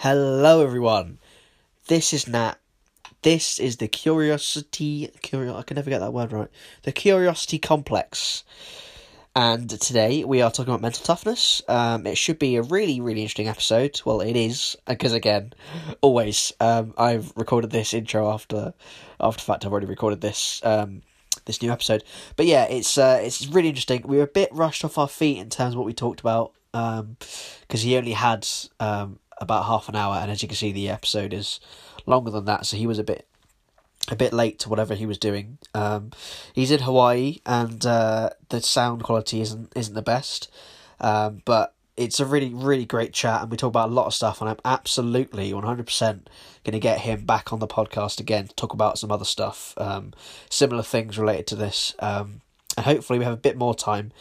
Hello, everyone. This is Nat. This is the Curiosity. Curio- I can never get that word right. The Curiosity Complex. And today we are talking about mental toughness. Um, it should be a really, really interesting episode. Well, it is because again, always um, I've recorded this intro after after fact I've already recorded this um, this new episode. But yeah, it's uh, it's really interesting. We were a bit rushed off our feet in terms of what we talked about because um, he only had um, about half an hour, and as you can see, the episode is longer than that. So he was a bit a bit late to whatever he was doing. Um, he's in Hawaii, and uh, the sound quality isn't isn't the best, um, but it's a really really great chat, and we talk about a lot of stuff. And I'm absolutely one hundred percent going to get him back on the podcast again to talk about some other stuff, um, similar things related to this, um, and hopefully we have a bit more time.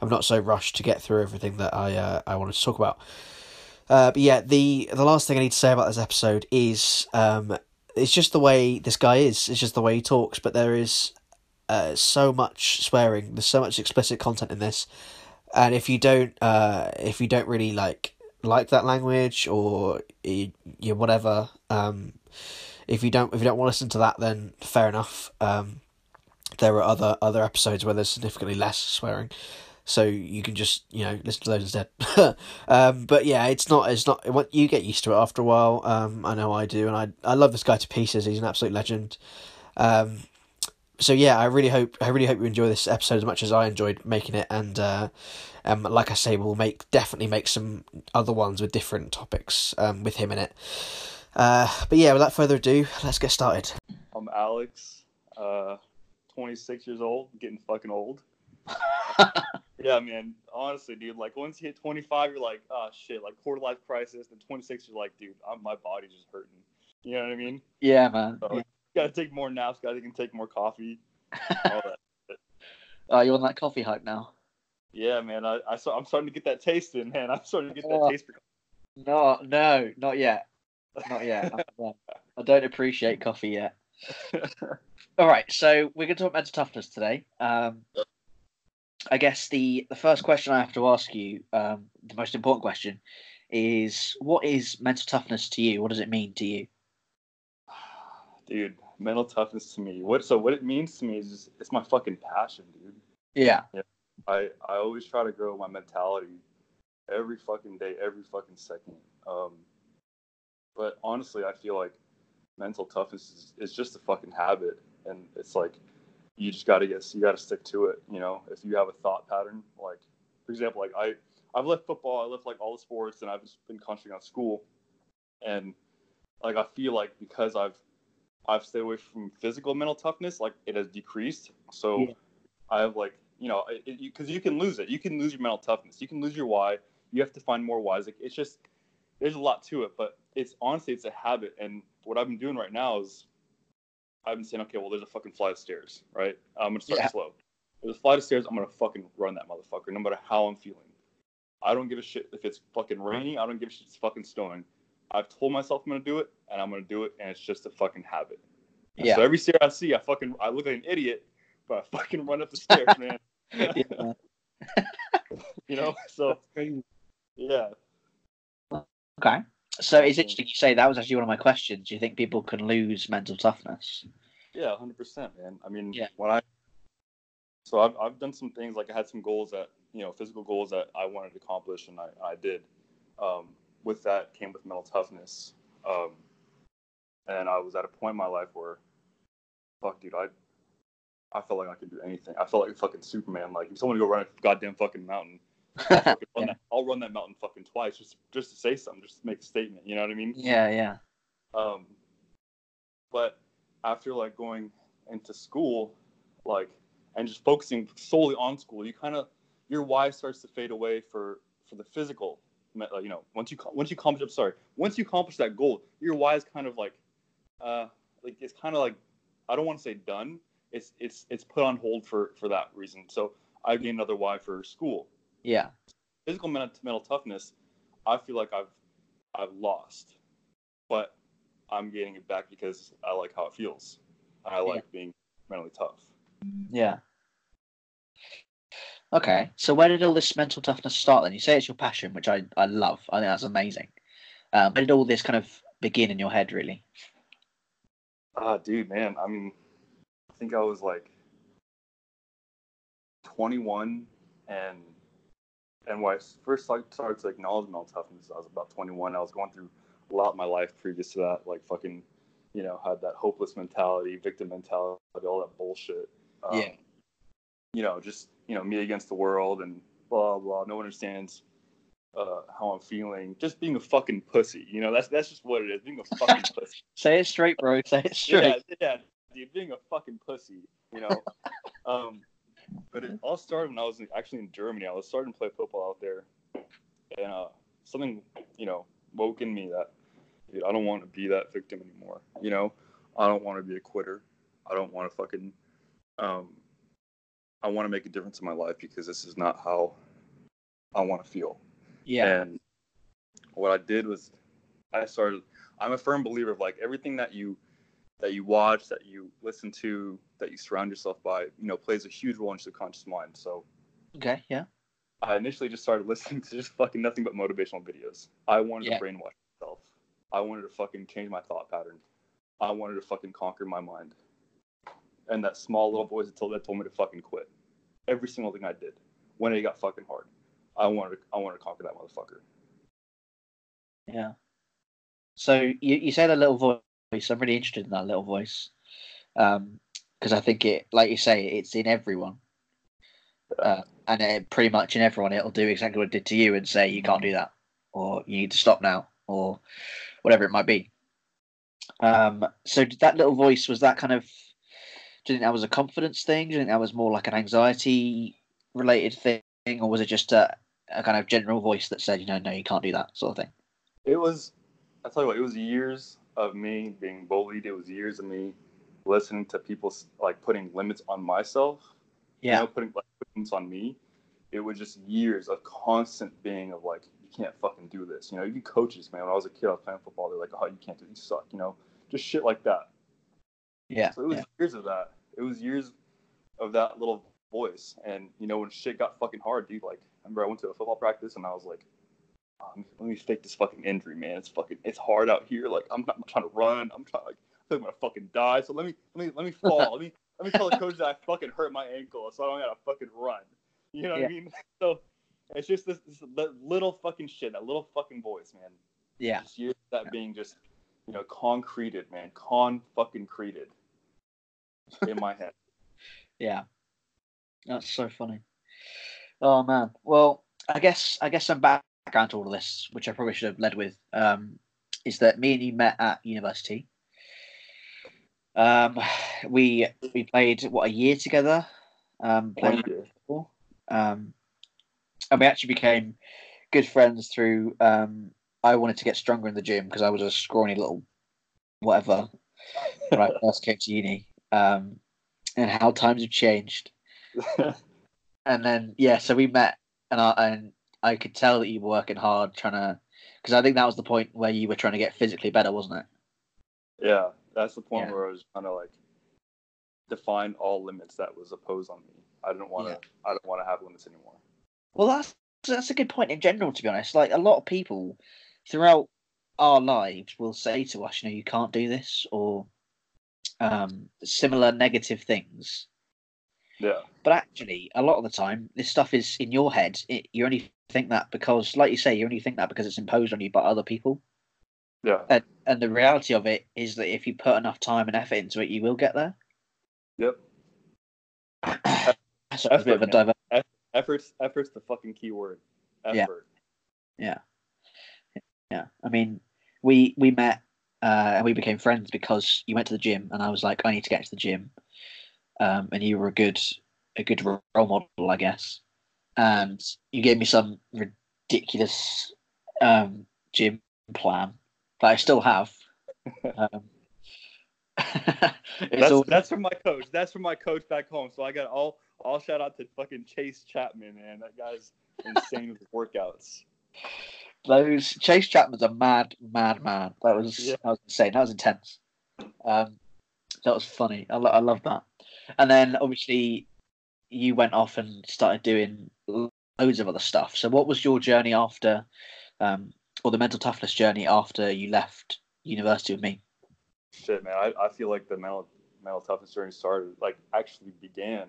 I'm not so rushed to get through everything that I uh, I wanted to talk about. Uh, but yeah, the the last thing I need to say about this episode is um, it's just the way this guy is. It's just the way he talks. But there is uh, so much swearing. There's so much explicit content in this, and if you don't, uh, if you don't really like like that language or you, you whatever, um, if you don't if you don't want to listen to that, then fair enough. Um, there are other other episodes where there's significantly less swearing so you can just you know listen to those instead. um, but yeah, it's not it's not what you get used to it after a while. Um, I know I do, and I I love this guy to pieces. He's an absolute legend. Um, so yeah, I really hope I really hope you enjoy this episode as much as I enjoyed making it, and uh, um, like I say, we'll make definitely make some other ones with different topics um, with him in it. Uh, but yeah, without further ado, let's get started. I'm Alex, uh, 26 years old, getting fucking old. yeah, man. Honestly, dude, like once you hit 25, you're like, oh shit, like quarter life crisis. Then 26, you're like, dude, I'm, my body's just hurting. You know what I mean? Yeah, man. So, yeah. Gotta take more naps. Gotta take more coffee. All that. Oh, you're on that coffee hype now? Yeah, man. I, I I'm starting to get that taste in, man. I'm starting to get that Oh. taste for. No, no, not yet. Not yet. I don't appreciate coffee yet. All right, so we're going to talk mental toughness today. Um, I guess the the first question I have to ask you, um, the most important question, is what is mental toughness to you? What does it mean to you? dude, mental toughness to me. What so what it means to me is just, it's my fucking passion, dude. Yeah, yeah. I I always try to grow my mentality every fucking day, every fucking second. Um, but honestly, I feel like mental toughness is, is just a fucking habit, and it's like you just gotta get you gotta stick to it. You know, if you have a thought pattern, like for example, like I I've left football, I left like all the sports, and I've just been concentrating on school, and like I feel like because I've I've stayed away from physical mental toughness, like it has decreased. So Yeah. I have like you know because you can lose it, you can lose your mental toughness, you can lose your why. You have to find more whys. Like it's just there's a lot to it, but it's honestly it's a habit. And what I've been doing right now is I've been saying, okay, well there's a fucking flight of stairs, right? I'm gonna start Yeah. slow. There's a flight of stairs. I'm gonna fucking run that motherfucker, no matter how I'm feeling. I don't give a shit if it's fucking raining. I don't give a shit if it's fucking snowing. I've told myself I'm gonna do it, and I'm gonna do it, and it's just a fucking habit. And yeah, So every stair I see, I fucking I look like an idiot, but I fucking run up the stairs, man. man. you know. So yeah, Okay. So it's interesting you say that was actually one of my questions. Do you think people can lose mental toughness? yeah, hundred percent, man. I mean, Yeah. when I so I've I've done some things like I had some goals that you know physical goals that I wanted to accomplish, and I I did. Um, with that came with mental toughness. Um, and I was at a point in my life where, fuck, dude, I I felt like I could do anything. I felt like a fucking Superman. Like if someone go run a goddamn fucking mountain, I'll, run that, I'll run that mountain fucking twice just just to say something, just to make a statement. You know what I mean? yeah, yeah, Um, but after like going into school, like and just focusing solely on school, you kind of your why starts to fade away for for the physical. You know, once you once you accomplish, I'm sorry, once you accomplish that goal, your why is kind of like, uh, like it's kind of like I don't want to say done. It's it's it's put on hold for for that reason. So I gained another why for school yeah. physical mental, toughness, I feel like I've I've lost, but I'm getting it back because I like how it feels. I like being mentally tough. Yeah. Okay, so where did all this mental toughness start then? You say it's your passion, which I, I love. I think that's amazing. Um, where did all this kind of begin in your head, really? Ah, dude, man. I mean, I think I was like 21, and and when I first like, started to acknowledge mental toughness, I was about 21. I was going through a lot of my life previous to that, like fucking, you know, had that hopeless mentality, victim mentality, all that bullshit. Um, Yeah. You know, just you know, me against the world and blah blah. No one understands uh, how I'm feeling. Just being a fucking pussy. You know, that's that's just what it is. Being a fucking pussy. Say it straight, bro. Say it straight. Yeah, yeah, dude, being a fucking pussy, you know. um, but it all started when I was actually in Germany. I was starting to play football out there, and uh, something, you know, woke in me that, dude, I don't want to be that victim anymore. You know, I don't want to be a quitter. I don't want to fucking, um, I want to make a difference in my life because this is not how I want to feel. Yeah. And what I did was I started I'm a firm believer of like everything that you that you watch, that you listen to, that you surround yourself by, you know, plays a huge role in your subconscious mind. So Okay. Yeah. I initially just started listening to just fucking nothing but motivational videos. I wanted Yeah. to brainwash myself. I wanted to fucking change my thought pattern. I wanted to fucking conquer my mind. And that small little voice that told that told me to fucking quit. Every single thing I did. When it got fucking hard. I wanted to, I wanted to conquer that motherfucker. Yeah. So you, you say that little voice. I'm really interested in that little voice, because I think it, like you say, it's in everyone, uh, and it, pretty much in everyone, it'll do exactly what it did to you and say you can't do that, or you need to stop now, or whatever it might be. Um, so did that little voice was that kind of? Do you think that was a confidence thing? Do you think that was more like an anxiety related thing, or was it just a, a kind of general voice that said, you know, no, you can't do that sort of thing? It was, I tell you what, it was years of me being bullied. It was years of me listening to people like putting limits on myself. You know, putting like limits on me. It was just years of constant being of like, you can't fucking do this. You know, even coaches, man. When I was a kid, I was playing football. They're like, oh, you can't do. this. You suck. You know, just shit like that. yeah, So it was yeah. years of that. It was years of that little voice. And you know, when shit got fucking hard, dude. Like, I remember I went to a football practice and I was like, Um, let me- let me fake this fucking injury, man. It's fucking, it's hard out here. Like, I'm not I'm trying to run. I'm trying like, I I'm gonna fucking die. So let me, let me, let me fall. let me, let me tell the coach that I fucking hurt my ankle, so I don't gotta fucking run. You know what Yeah. I mean? So it's just this, this little fucking shit, that little fucking voice, man. yeah. Just years that being just, you know, concreted, man, con fucking created in my head. Yeah, that's so funny. Oh man. Well, I guess I guess some background to all of this, which I probably should have led with, um, is that me and you met at university. Um, we we played what a year together. Um, playing football. Um, and we actually became good friends through. Um, I wanted to get stronger in the gym because I was a scrawny little whatever when I first came to uni. Um, and how times have changed. And then yeah, so we met, and I and I could tell that you were working hard, trying to, because I think that was the point where you were trying to get physically better, wasn't it? Yeah, that's the point Yeah. where I was trying to like define all limits that was opposed on me. I didn't want to. Yeah. I don't want to have limits anymore. Well, that's that's a good point in general, to be honest. Like a lot of people throughout our lives will say to us, you know, you can't do this, or um, similar negative things. Yeah, But actually, a lot of the time, this stuff is in your head. It, you only think that because, like you say, you only think that because it's imposed on you by other people. yeah, And, and the reality of it is that if you put enough time and effort into it, you will get there. yep. so a bit of a diver- Efforts, efforts, the fucking key word. Yeah. Effort. Yeah, I mean, we we met uh, and we became friends because you went to the gym, and I was like, I need to get to the gym, um, and you were a good a good role model, I guess, and you gave me some ridiculous um, gym plan that I still have. Um, That's all, that's from my coach. That's from my coach back home. So I got all all shout out to fucking Chase Chapman, man. That guy's insane with workouts. those Chase Chapman's a mad, mad man. That was Yeah. I was insane. That was intense. Um, that was funny. I, lo- I love that. And then obviously you went off and started doing loads of other stuff. So what was your journey after um, or the mental toughness journey after you left university with me? Shit, man. I, I feel like the mental mental toughness journey started like actually began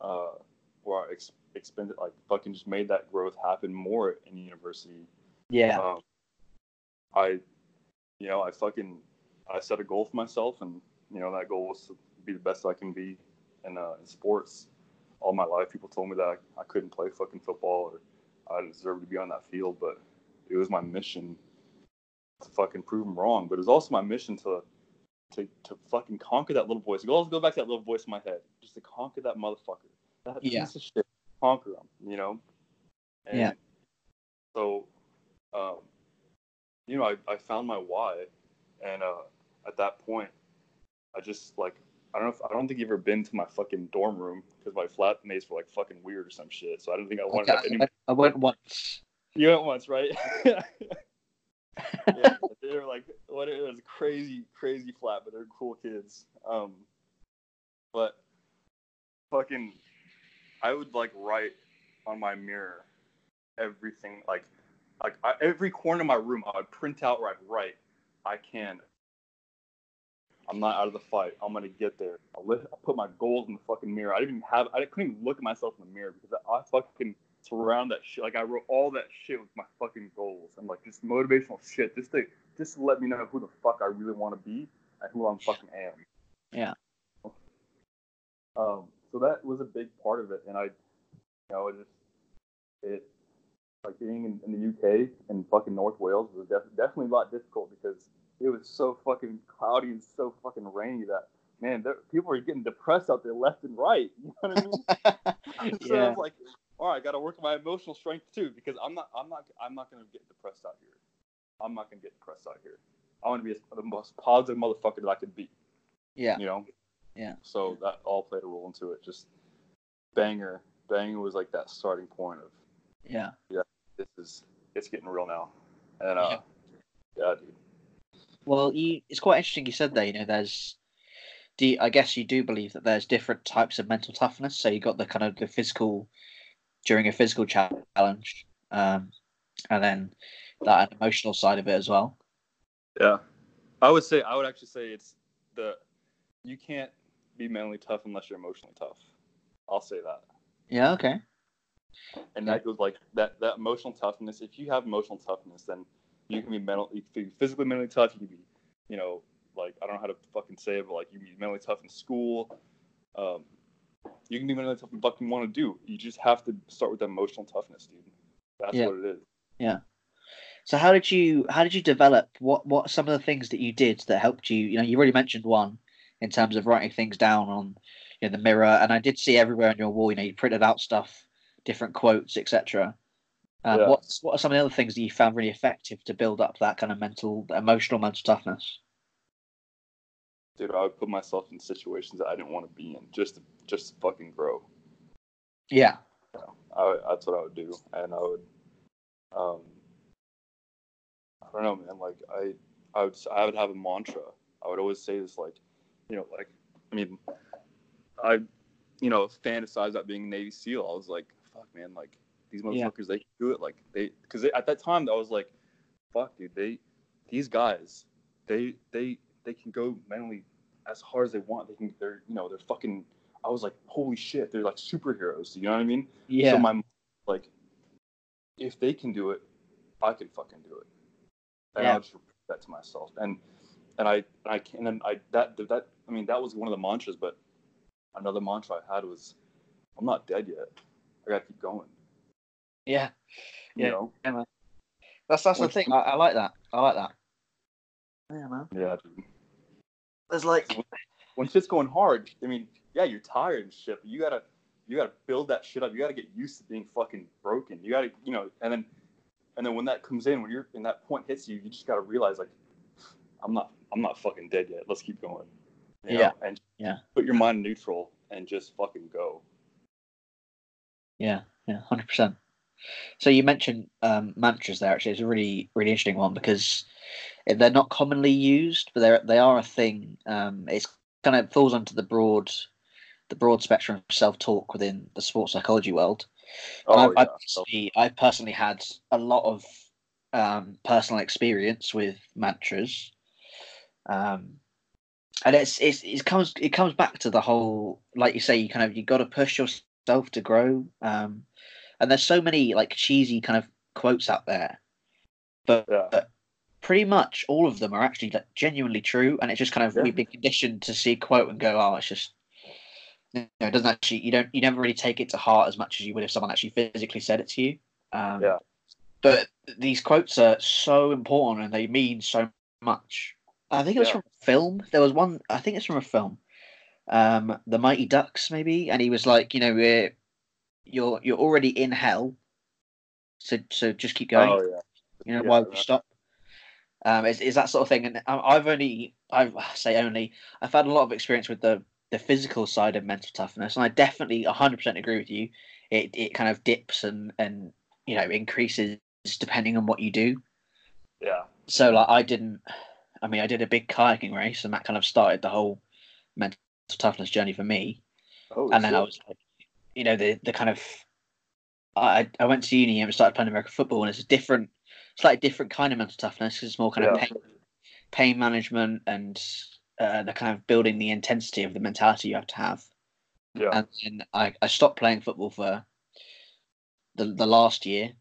uh, where I ex- expended like fucking just made that growth happen more in university. Yeah. Um, I, you know, I fucking I set a goal for myself, and you know that goal was to be the best I can be in uh, in sports. All my life, people told me that I, I couldn't play fucking football or I didn't deserve to be on that field, but it was my mission to fucking prove them wrong. But it was also my mission to to, to fucking conquer that little voice. Go go back to that little voice in my head, just to conquer that motherfucker, that Yeah. piece of shit, conquer him. You know. And Yeah. So, um, you know, I, I found my why, and uh, at that point, I just like I don't know if I don't think you've ever been to my fucking dorm room because my flatmates were like fucking weird or some shit. So I didn't think I wanted Okay, to have I, any. went, I went once. You went once, right? yeah, they were like, what? It was crazy, crazy flat, but they're cool kids. Um, but fucking, I would like write on my mirror everything, like, like I, every corner of my room, I would print out where I'd write, I can. I'm not out of the fight. I'm gonna get there. I lit, I put my goals in the fucking mirror. I didn't even have. I couldn't even look at myself in the mirror because I, I fucking surround that shit. Like I wrote all that shit with my fucking goals and like just motivational shit, just to just to let me know who the fuck I really want to be and who I'm fucking am. Yeah. Um. So that was a big part of it, and I, you know, it just it like being in, in the UK and fucking North Wales was def- definitely a lot difficult because it was so fucking cloudy and so fucking rainy that man, there, people were getting depressed out there left and right. You know what I mean? so yeah. it's like, all right, I got to work on my emotional strength too because I'm not, I'm not, I'm not gonna get depressed out here. I'm not gonna get depressed out here. I want to be the most positive motherfucker that I could be. Yeah. You know. Yeah. So that all played a role into it. Just Bangor, Bangor was like that starting point of Yeah. Yeah. This is it's getting real now, and uh, yeah, dude. Well, you, it's quite interesting you said there. You know, there's, do you, I guess you do believe that there's different types of mental toughness. So you got the kind of the physical during a physical challenge, um, and then that emotional side of it as well. Yeah, I would say I would actually say it's the you can't be mentally tough unless you're emotionally tough. I'll say that, Yeah. Okay. and that goes like that that emotional toughness. If you have emotional toughness, then you can be mental, you can be physically mentally tough. You can be, you know, like I don't know how to fucking say it, but like you can be mentally tough in school. Um, you can be mentally tough in fucking want to do. You just have to start with that emotional toughness, dude. That's Yeah. what it is. Yeah. So how did you how did you develop what what some of the things that you did that helped you? You know, you already mentioned one in terms of writing things down on you know, the mirror, and I did see everywhere on your wall. You know, you printed out stuff, different quotes, etc. Um, Yeah. What's what are some of the other things that you found really effective to build up that kind of mental, emotional mental toughness? Dude, I would put myself in situations that I didn't want to be in just to, just to fucking grow. Yeah, I, that's what I would do, and I would, um, I don't know, man. Like I, I would, I would have a mantra. I would always say this, like, you know, like, I mean, I, you know, fantasized about being a Navy SEAL. I was like, fuck, man, like these Yeah. motherfuckers, they can do it. Like they, because at that time, I was like, fuck, dude, they, these guys, they, they, they can go mentally as hard as they want. They can, they're, you know, they're fucking. I was like, holy shit, they're like superheroes. You know what I mean? yeah, So my like, if they can do it, I can fucking do it. And Yeah. I'll just repeat that to myself. And and I and I can and I that that I mean that was one of the mantras, but another mantra I had was, I'm not dead yet. I gotta keep going. Yeah. You Yeah. know? That's that's the thing. I, I like that. I like that. Yeah, man. Yeah, dude. There's like When shit's going hard, I mean, yeah, you're tired and shit, but you gotta you gotta build that shit up. You gotta get used to being fucking broken. You gotta you know, and then and then when that comes in, when you're and that point hits you, you just gotta realize like, I'm not I'm not fucking dead yet. Let's keep going. You know? Yeah. And Yeah. put your mind neutral and just fucking go. Yeah, yeah, hundred percent. So you mentioned um, mantras there. Actually, it's a really, really interesting one because they're not commonly used, but they're they are a thing. Um, it's kind of falls under the broad, the broad spectrum of self talk within the sports psychology world. Oh I, I, yeah. So, personally, I personally had a lot of um, personal experience with mantras, um, and it's, it's it comes it comes back to the whole like you say you kind of you got to push yourself to grow, um, and there's so many like cheesy kind of quotes out there, but, Yeah. but pretty much all of them are actually like, genuinely true, and it's just kind of Yeah. we've been conditioned to see a quote and go, oh, it's just. You know, it doesn't actually. You don't. You never really take it to heart as much as you would if someone actually physically said it to you. Um, Yeah. But these quotes are so important and they mean so much. I think it was Yeah. from a film. There was one. I think it's from a film. Um, the Mighty Ducks, maybe, and he was like, you know, we're, you're you're already in hell, so so just keep going. Oh yeah. You know, Yeah, why would you right. stop? Um, is, is that sort of thing? And I've only, I say only, I've had a lot of experience with the the physical side of mental toughness, and I definitely 100% agree with you. It it kind of dips and and you know increases depending on what you do. Yeah. So like I didn't, I mean I did a big kayaking race, and that kind of started the whole mental toughness journey for me Oh, and then I was like, you know, the the kind of I I went to uni and started playing American football, and it's a different, slightly different kind of mental toughness 'cause it's more kind of pain, pain management and uh, the kind of building the intensity of the mentality you have to have. Yeah. And then I, I stopped playing football for the the last year,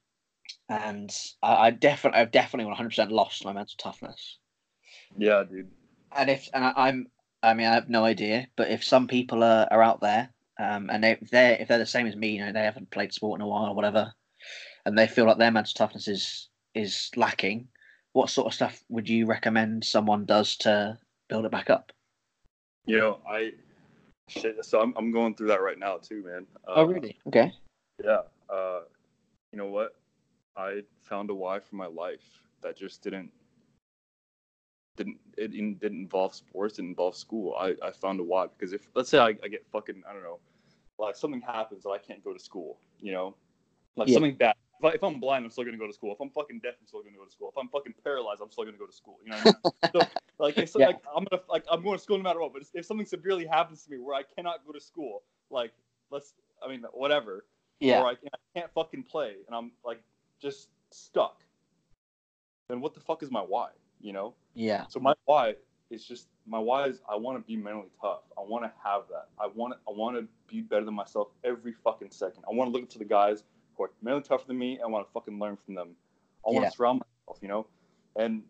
and I, I definitely I've definitely one hundred percent lost my mental toughness. Yeah, dude. And if and I, I'm I mean I have no idea, but if some people are, are out there, um, and they, if they're if they're the same as me, you know, they haven't played sport in a while or whatever, and they feel like their mental toughness is is lacking, what sort of stuff would you recommend someone does to build it back up? You know, I shit. So I'm I'm going through that right now too, man. Uh, Oh, really? Okay. Yeah. Uh, you know what? I found a why for my life that just didn't didn't it didn't involve sports, didn't involve school. I, I found a why because if let's say I, I get fucking I don't know, like something happens that I can't go to school, you know, like Yeah. something bad. If, I, if I'm blind, I'm still gonna go to school. If I'm fucking deaf, I'm still gonna go to school. If I'm fucking paralyzed, I'm still gonna go to school. You know what I mean? so, like, if Yeah. like I'm gonna like I'm going to school no matter what. But if something severely happens to me where I cannot go to school, like let's I mean whatever, Yeah. or I, I can't fucking play and I'm like just stuck, then what the fuck is my why? You know? Yeah. So my why is just my why is I want to be mentally tough. I want to have that. I want to I want to be better than myself every fucking second. I want to look up to the guys who are mentally tougher than me. I want to fucking learn from them. I want Yeah. to surround myself, you know. And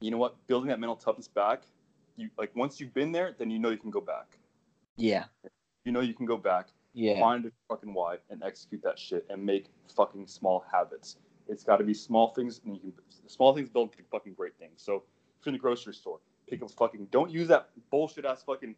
you know what? Building that mental toughness back, you like once you've been there, then you know you can go back. Yeah. You know you can go back Yeah. find a fucking why and execute that shit and make fucking small habits. It's got to be small things, and you can small things build fucking great things. So if you're in the grocery store, pick up fucking. Don't use that bullshit ass fucking,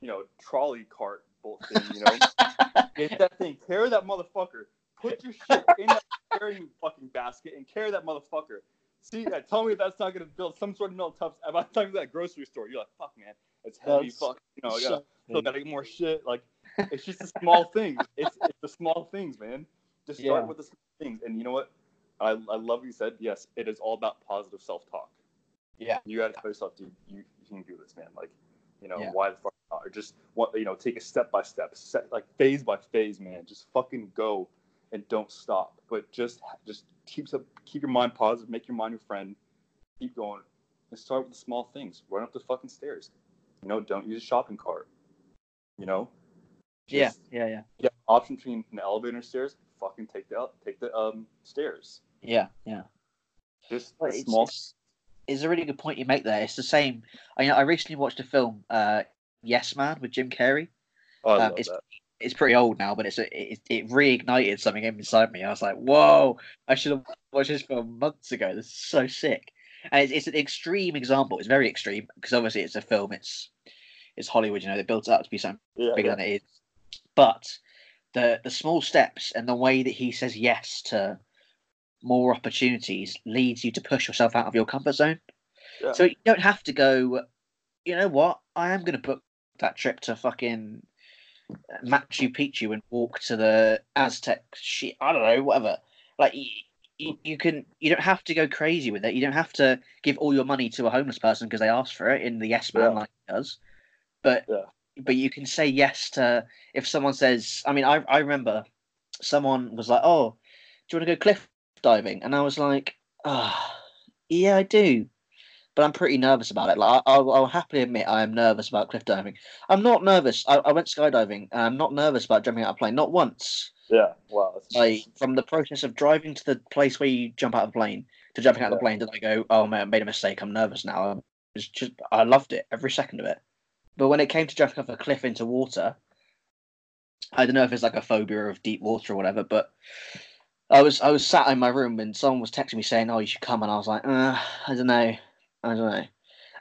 you know, trolley cart bull thing. You know, get that thing, carry that motherfucker. Put your shit in that carrying fucking basket and carry that motherfucker. See, uh, tell me if that's not gonna build some sort of mental. By the time you're at that grocery store, you're like, fuck, man, it's heavy. That's Fuck, you know, I gotta still gotta get more shit. Like, it's just the small things. It's, it's the small things, man. Just start Yeah. with the small things. And you know what? I, I love what you said. Yes, it is all about positive self talk. Yeah. You gotta tell yourself, dude, you, you can do this, man. Like, you know, Yeah. why the fuck not? Or just what you know, take a step by step, set like phase by phase, man. Just fucking go and don't stop. But just just keep up keep your mind positive, make your mind your friend, keep going. And start with the small things. Run up the fucking stairs. You know, don't use a shopping cart. You know? Yeah. Just- Yeah. Yeah. yeah, option between an elevator and stairs. Fucking take the take the um stairs. Yeah. Yeah. Just Well, the it's, small. It's a really good point you make there. It's the same. I, I recently watched a film, uh, Yes Man, with Jim Carrey. Oh, I um, love it's- that. It's pretty old now, but it's a, it, it reignited something inside me. I was like, "Whoa! I should have watched this film months ago. This is so sick." And it's, it's an extreme example. It's very extreme because obviously it's a film. It's it's Hollywood. You know, they built it up to be something Yeah, bigger yeah. than it is. But the the small steps and the way that he says yes to more opportunities leads you to push yourself out of your comfort zone. Yeah. So you don't have to go. You know what? I am going to book that trip to fucking Machu Picchu and walk to the Aztec shit. I don't know, whatever. Like you, you, you can. You don't have to go crazy with it. You don't have to give all your money to a homeless person because they asked for it in the yes man Yeah. like he does. But Yeah. but you can say yes to if someone says. I mean, I I remember someone was like, "Oh, do you want to go cliff diving?" And I was like, Uh, yeah, I do, but I'm pretty nervous about it. Like, I, I'll, I'll happily admit I am nervous about cliff diving. I'm not nervous. I, I went skydiving, and I'm not nervous about jumping out of a plane. Not once. Yeah. Wow. Like from the process of driving to the place where you jump out of the plane to jumping out of the plane, did I go, "Oh man, I made a mistake. I'm nervous now." It's just I loved it every second of it. But when it came to jumping off a cliff into water, I don't know if it's like a phobia of deep water or whatever, but I was I was sat in my room and someone was texting me saying, "Oh, you should come," and I was like, uh, "I don't know, I don't know,"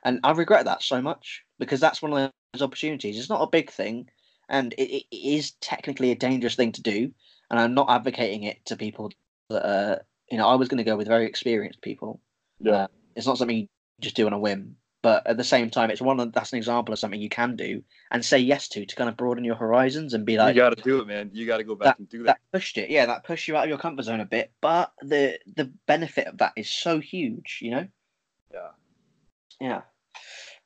and I regret that so much because that's one of those opportunities. It's not a big thing, and it, it is technically a dangerous thing to do, and I'm not advocating it to people that uh, you know I was going to go with very experienced people. Yeah. Uh, it's not something you just do on a whim, but at the same time, it's one of, that's an example of something you can do and say yes to to kind of broaden your horizons and be like you got to do it, man. You got to go back that, and do that. that pushed it. Yeah, that pushed you out of your comfort zone a bit, but the the benefit of that is so huge, you know. Yeah. Yeah.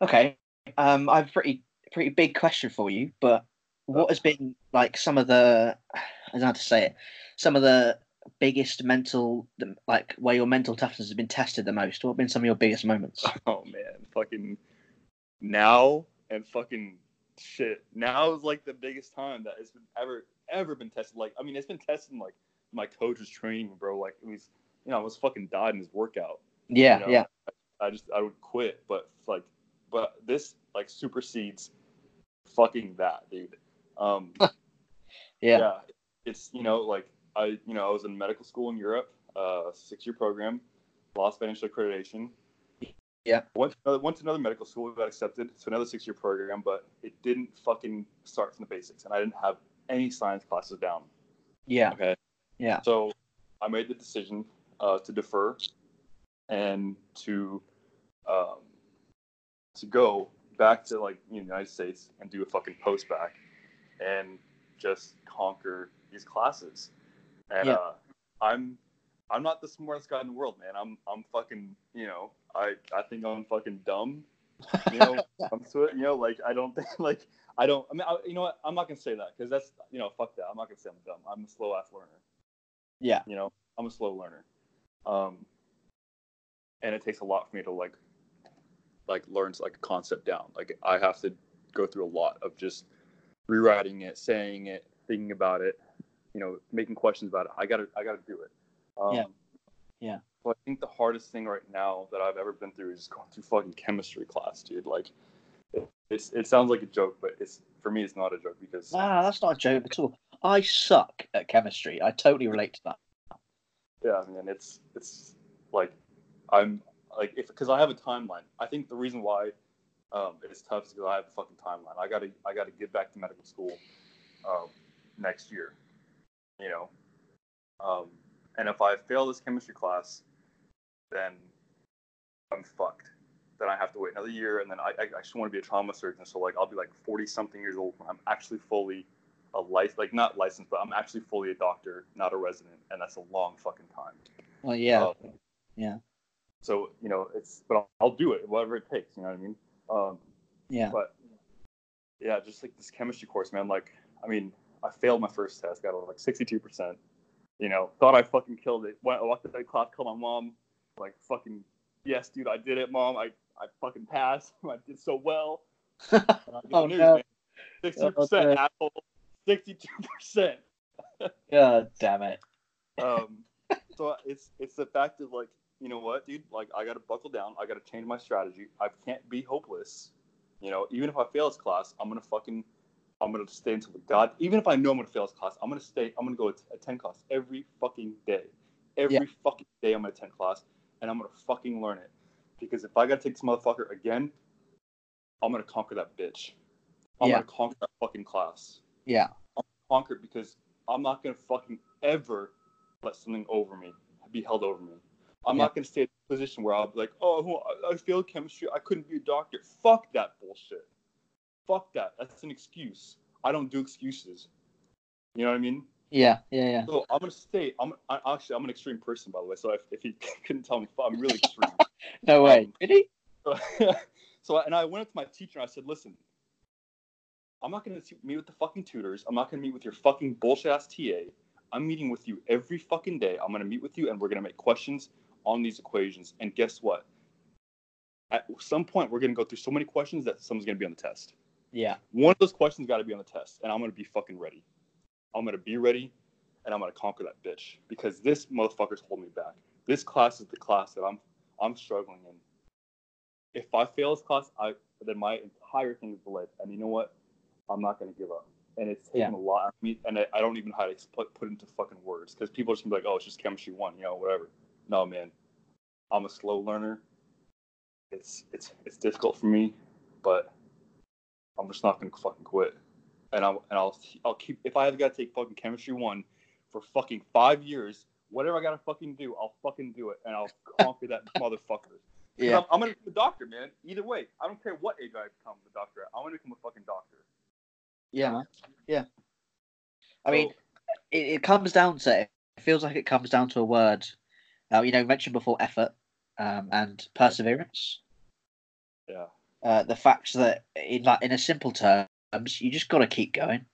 Okay. Um, I have a pretty pretty big question for you, but what has been like some of the I don't know how to say it, some of the biggest mental like where your mental toughness has been tested the most? What have been some of your biggest moments? Oh man, fucking now and fucking shit. Now is like the biggest time that it's been ever ever been tested. Like I mean, it's been tested in like my coach was training bro. Like it was, you know, I was fucking died in his workout. Yeah, you know? yeah, I just I would quit, but like, but this like supersedes fucking that, dude. Um, yeah, it's you know like I you know I was in medical school in Europe, uh, six year program, lost financial accreditation. Yeah. Went to, another, went to another medical school, got accepted to another six year program, but it didn't fucking start from the basics, and I didn't have any science classes down. yeah, Okay. yeah, So I made the decision uh, to defer and to um, to go back to like the United States and do a fucking post-bacc and just conquer these classes. And Yeah. uh, I'm I'm not the smartest guy in the world, man. I'm I'm fucking you know I I think I'm fucking dumb. You know, I'm so you know like I don't think like I don't. I mean, I, you know what? I'm not gonna say that because that's you know fuck that. I'm not gonna say I'm dumb. I'm a slow ass learner. yeah, You know, I'm a slow learner, um, and it takes a lot for me to like like learn like a concept down. Like I have to go through a lot of just rewriting it, saying it, thinking about it, you know, making questions about it. I gotta I gotta do it. Um, Yeah. Yeah. So I think the hardest thing right now that I've ever been through is going through fucking chemistry class, dude. Like, it, it's it sounds like a joke, but it's for me it's not a joke because Ah, that's not a joke at all. I suck at chemistry. I totally relate to that. Yeah, I mean, it's it's like I'm like if because I have a timeline. I think the reason why um, it's tough is because I have a fucking timeline. I gotta I gotta get back to medical school um, next year. You know, um, and if I fail this chemistry class, then I'm fucked. Then I have to wait another year, and then I, I actually want to be a trauma surgeon. So like I'll be like 40 something years old when I'm actually fully a license, like not licensed, but I'm actually fully a doctor, not a resident, and that's a long fucking time. Well, yeah, Um, yeah. So you know, it's but I'll, I'll do it, whatever it takes. You know what I mean? Um, yeah, but yeah, just like this chemistry course, man. Like, I mean, I failed my first test, got like 62 percent. You know, thought I fucking killed it. Went, I walked into the class, called my mom, like fucking, yes, dude, I did it, mom. I I fucking passed. I did so well. And I get the Oh, news, no. man. 60 Oh, percent, no. asshole. 62 percent. God damn it. um, so it's it's the fact of like, you know what, dude? Like, I gotta buckle down. I gotta change my strategy. I can't be hopeless. You know, even if I fail this class, I'm gonna fucking, I'm gonna stay until the god. Even if I know I'm gonna fail this class, I'm gonna stay. I'm gonna go att- attend class every fucking day. Every Yeah. fucking day, I'm gonna attend class, and I'm gonna fucking learn it. Because if I gotta take this motherfucker again, I'm gonna conquer that bitch. I'm Yeah. gonna conquer that fucking class Yeah, conquered because I'm not gonna fucking ever let something over me, be held over me. I'm Yeah. not gonna stay in a position where I'll be like, oh, I failed chemistry, I couldn't be a doctor. Fuck that bullshit. Fuck that. That's an excuse. I don't do excuses. You know what I mean? yeah, yeah, yeah. So I'm gonna stay. I'm I, actually I'm an extreme person, by the way. So if, if you couldn't tell me, I'm really extreme. No way. Um, Really? So, so and I went up to my teacher and I said, "Listen, I'm not going to meet with the fucking tutors. I'm not going to meet with your fucking bullshit ass TA. I'm meeting with you every fucking day. I'm going to meet with you and we're going to make questions on these equations, and guess what? At some point, we're gonna go through so many questions that someone's gonna be on the test. Yeah. One of those questions got to be on the test, and I'm gonna be fucking ready. I'm gonna be ready, and I'm gonna conquer that bitch because this motherfucker's holding me back. This class is the class that I'm I'm struggling in. If I fail this class, I then my entire thing is delayed. And you know what? I'm not gonna give up. And it's taken Yeah. a lot of me, and I, I don't even know how to put it into fucking words because people are just be like, "Oh, it's just chemistry one," you know, whatever. No, man, I'm a slow learner. It's it's it's difficult for me, but I'm just not gonna fucking quit. And I'll and I'll I'll keep if I ever gotta take fucking chemistry one for fucking five years, whatever I gotta fucking do, I'll fucking do it, and I'll conquer that motherfucker. Yeah. I'm, I'm gonna become a doctor, man. Either way, I don't care what age I become a doctor. I'm gonna become a fucking doctor. Yeah, man. Yeah. I mean, it, it comes down to it feels like it comes down to a word. Uh, you know, mentioned before effort um, and perseverance. yeah, Uh, the fact that in like in a simple terms, you just got to keep going,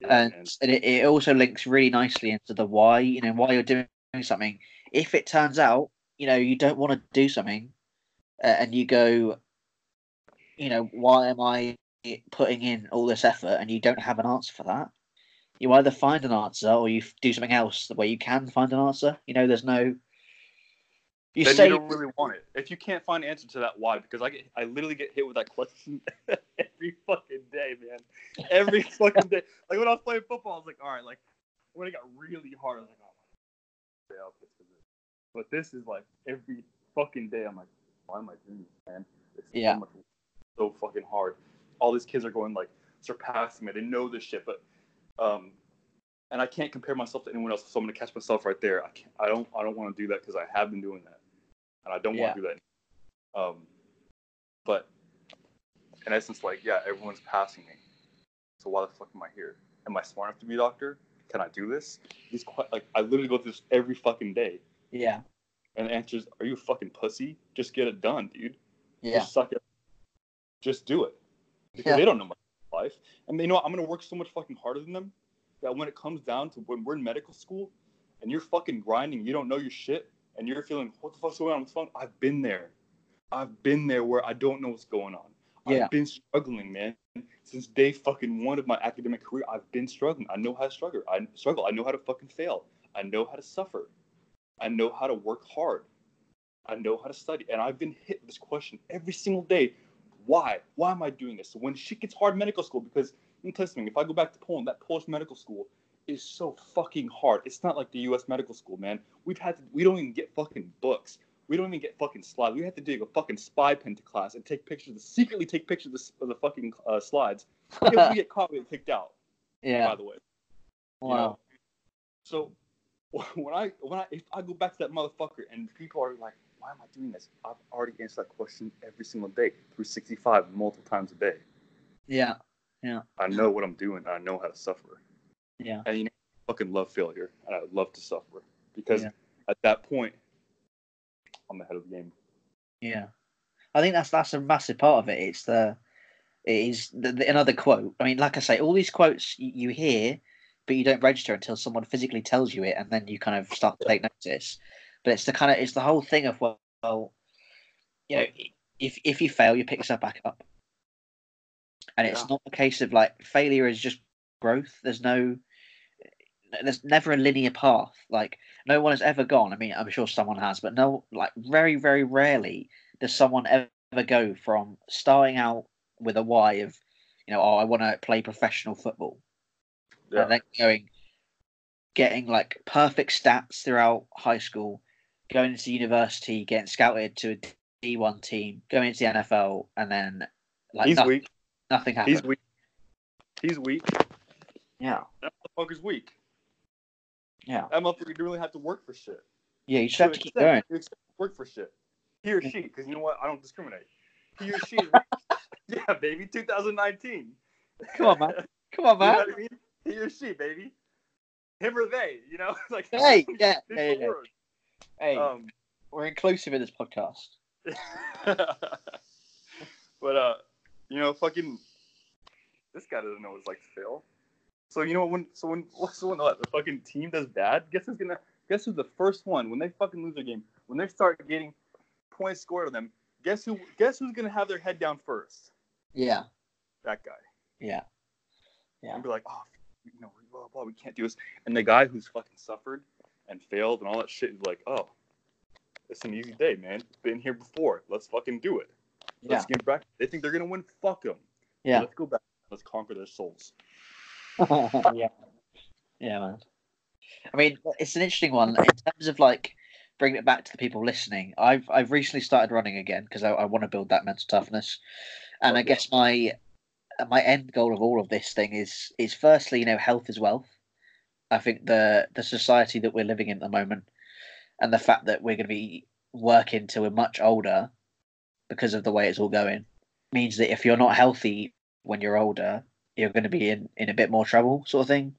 yeah, and, and it, it also links really nicely into the why. You know, why you're doing something. If it turns out, you know, you don't want to do something, uh, and you go, you know, why am I putting in all this effort, and you don't have an answer for that? You either find an answer or you do something else where you can find an answer. You know, there's no. You then say you don't really want it. If you can't find an answer to that why, because I get I literally get hit with that question every fucking day, man. Every fucking day. Like when I was playing football, I was like, all right, like when it got really hard, I was like, oh, my I'll pitch for this. But this is like every fucking day. I'm like, why am I doing this, man? It's Yeah. so much, so fucking hard. All these kids are going like surpassing me. They know this shit, but um, and I can't compare myself to anyone else. So I'm gonna catch myself right there. I can't. I don't. I don't want to do that because I have been doing that, and I don't Yeah. want to do that. Um, but in essence, like, yeah, everyone's passing me. So why the fuck am I here? Am I smart enough to be a doctor? Can I do this? These que- like I literally go through this every fucking day, yeah, and the answer is, are you a fucking pussy? Just get it done, dude. yeah, Just suck it. Just do it. Because Yeah. they don't know my life. And you know what? I'm gonna work so much fucking harder than them that when it comes down to when we're in medical school and you're fucking grinding, you don't know your shit, and you're feeling what the fuck's going on with the phone? I've been there. I've been there where I don't know what's going on. Yeah. I've been struggling, man. Since day fucking one of my academic career, I've been struggling. I know how to struggle. I struggle. I know how to fucking fail. I know how to suffer. I know how to work hard. I know how to study. And I've been hit with this question every single day. Why? Why am I doing this? So when shit gets hard medical school, because let me tell you something, if I go back to Poland, that Polish medical school is so fucking hard. It's not like the US medical school, man. We've had to we don't even get fucking books. We don't even get fucking slides. We have to dig a fucking spy pen to class and take pictures, secretly take pictures of the, of the fucking uh, slides. If we get caught, we get kicked out. yeah. By the way, you Wow. know? So when I when I if I go back to that motherfucker and people are like, why am I doing this? I've already answered that question every single day, 365, multiple times a day. Yeah. Yeah. I know what I'm doing. I know how to suffer. Yeah. And you know, I fucking love failure, and I love to suffer because Yeah. at that point, I'm ahead of the game. Yeah, I think that's that's a massive part of it. It's the it is the, the, another quote. I mean, like I say, all these quotes you, you hear, but you don't register until someone physically tells you it, and then you kind of start to take notice. But it's the kind of it's the whole thing of well, you know, if if you fail, you pick yourself back up, and it's Yeah. not a case of like failure is just growth. There's no there's never a linear path. Like no one has ever gone. I mean, I'm sure someone has, but no, like very, very rarely does someone ever go from starting out with a why of, you know, oh, I want to play professional football, Yeah. and then going, getting like perfect stats throughout high school, going into university, getting scouted to a D1 team, going into the NFL, and then like He's nothing, weak. nothing happened. He's weak. He's weak. Yeah, That motherfucker's weak. yeah, That motherfucker didn't really have to work for shit. yeah. You just have to keep going. you accept work for shit. He or she, because you know what? I don't discriminate. He or she. yeah, baby, 2019. Come on, man. Come on, man. You know what I mean? He or she, baby. Him or they, you know? like Hey, yeah, yeah, yeah. Hey, Um, we're inclusive in this podcast. but uh, you know, fucking, this guy doesn't know what it's like to fail. So you know when so when so when what, the fucking team does bad, guess who's gonna Guess who's the first one when they fucking lose their game? When they start getting points scored on them, guess who? Guess who's gonna have their head down first? Yeah. That guy. Yeah. Yeah. And be like, oh, you know, blah, blah, we can't do this. And the guy who's fucking suffered and failed and all that shit is like, oh, it's an easy day, man. Been here before. Let's fucking do it. Yeah. Let's get back. They think they're gonna win. Fuck them. Yeah. Let's go back. Let's conquer their souls. yeah. Yeah, man. I mean, it's an interesting one in terms of like bringing it back to the people listening. I've I've recently started running again because I, I want to build that mental toughness, and I guess my my end goal of all of this thing is is firstly, you know, health is wealth. I think the the society that we're living in at the moment, and the fact that we're going to be working till we're much older, because of the way it's all going, means that if you're not healthy when you're older, you're going to be in in a bit more trouble, sort of thing.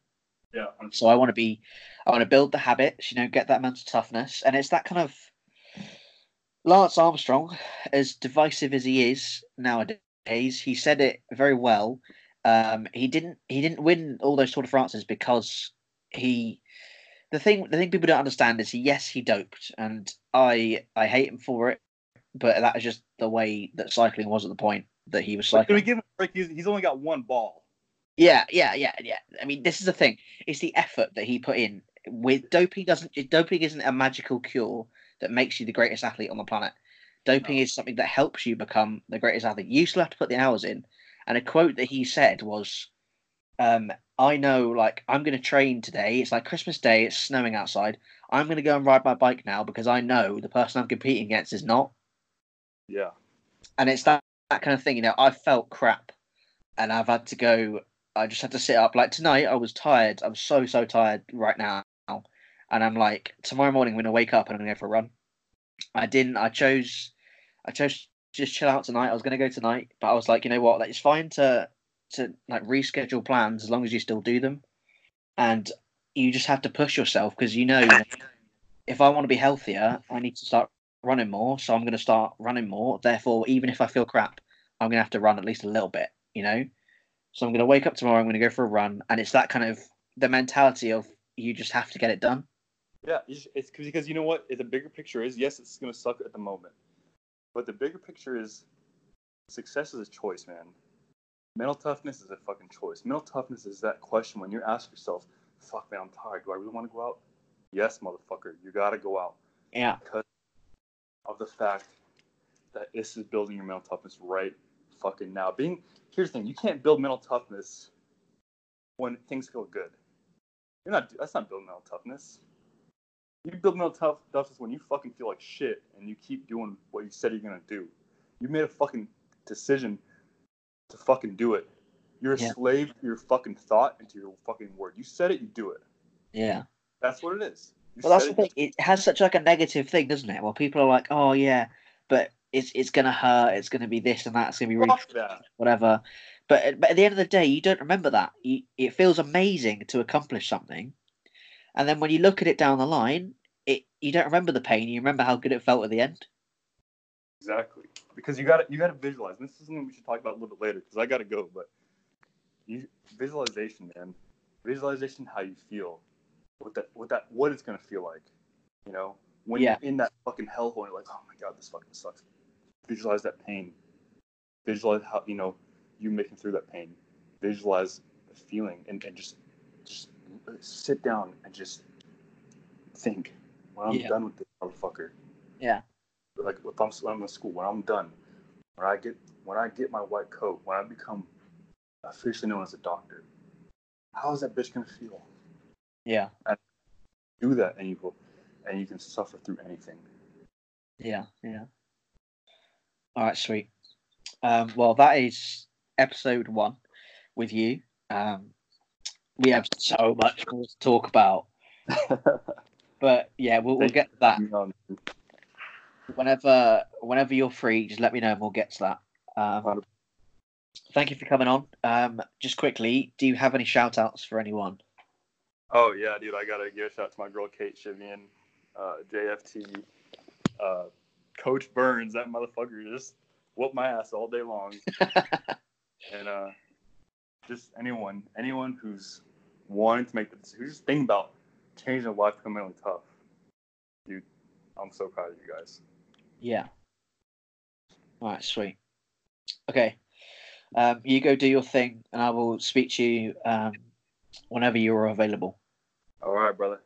Yeah. So I want to be, I want to build the habits, you know, get that mental toughness, and it's that kind of Lance Armstrong, as divisive as he is nowadays, he said it very well. Um, he didn't, he didn't win all those Tour de France's because he. The thing, the thing people don't understand is, he, yes, he doped, and I, I hate him for it, but that is just the way that cycling was at the point that he was Like, can cycling. we give him a break? He's, he's only got one ball. Yeah, yeah, yeah, yeah. I mean, this is the thing. It's the effort that he put in. With doping doesn't doping isn't a magical cure that makes you the greatest athlete on the planet. Doping No. is something that helps you become the greatest athlete. You still have to put the hours in. And a quote that he said was, um, "I know, like, I'm going to train today. It's like Christmas Day. It's snowing outside. I'm going to go and ride my bike now because I know the person I'm competing against is not." Yeah. and it's that, that kind of thing. You know, I felt crap, and I've had to go. I just had to sit up. Like tonight, I was tired. I'm so so tired right now, and I'm like, tomorrow morning I'm gonna wake up and I'm gonna go for a run. I didn't. I chose. I chose just chill out tonight. I was gonna go tonight, but I was like, you know what? Like, it's fine to to like reschedule plans as long as you still do them, and you just have to push yourself because you know, if I want to be healthier, I need to start running more. So I'm to start running more. Therefore, even if I feel crap, I'm to have to run at least a little bit, you know? So I'm going to wake up tomorrow, I'm going to go for a run. And it's that kind of the mentality of you just have to get it done. Yeah, it's, it's 'cause- because you know what? The bigger picture is yes, it's gonna suck at the moment, but the bigger picture is success is a choice, man. Mental toughness is a fucking choice. Mental toughness is that question when you ask yourself, "Fuck, man, I'm tired. Do I really want to go out?" Yes, motherfucker, you gotta go out Yeah. because of the fact that this is building your mental toughness right fucking now. Being here's the thing: you can't build mental toughness when things feel good. You're not. That's not building mental toughness. You build mental tough toughness when you fucking feel like shit and you keep doing what you said you're gonna do. You made a fucking decision to fucking do it. You're a Yeah. slave to your fucking thought and to your fucking word. You said it, you do it. Yeah. That's what it is. You Well, that's the it, thing. It has such like a negative thing, doesn't it? Well, people are like, "Oh yeah, but it's it's gonna hurt. It's gonna be this and that. It's gonna be really whatever." But at- but at the end of the day, you don't remember that. You, it feels amazing to accomplish something, and then when you look at it down the line, it you don't remember the pain. You remember how good it felt at the end. Exactly. Because you got to you got to visualize. And this is something we should talk about a little bit later because I got to go. But you visualization, man. Visualization, how you feel, what that what that what it's gonna feel like. You know, when Yeah. you're in that fucking hellhole, you're like, oh my god, this fucking sucks. Visualize that pain. Visualize how you know you making through that pain. Visualize the feeling and, and just just sit down and just think. When I'm Yeah. done with this motherfucker, Yeah. like if I'm, when I'm in school, when I'm done, when I get when I get my white coat, when I become officially known as a doctor, how is that bitch gonna feel? Yeah. Do that, and you will, and you can suffer through anything. Yeah, yeah. All right, sweet. Um, well, that is episode one with you. Um, we have so much more to talk about, but yeah, we'll, we'll get to that whenever whenever you're free. Just let me know, and we'll get to that. Um, thank you for coming on. Um, just quickly, do you have any shout outs for anyone? oh yeah, dude, I gotta give a shout out to my girl Kate Shivian, uh, JFT, uh, Coach Burns, that motherfucker just whooped my ass all day long. and uh, just anyone, anyone who's wanting to make the who's just thinking about changing a life to really tough. Dude, I'm so proud of you guys. Yeah. All right, sweet. Okay. Um, you go do your thing, and I will speak to you um, whenever you are available. All right, brother.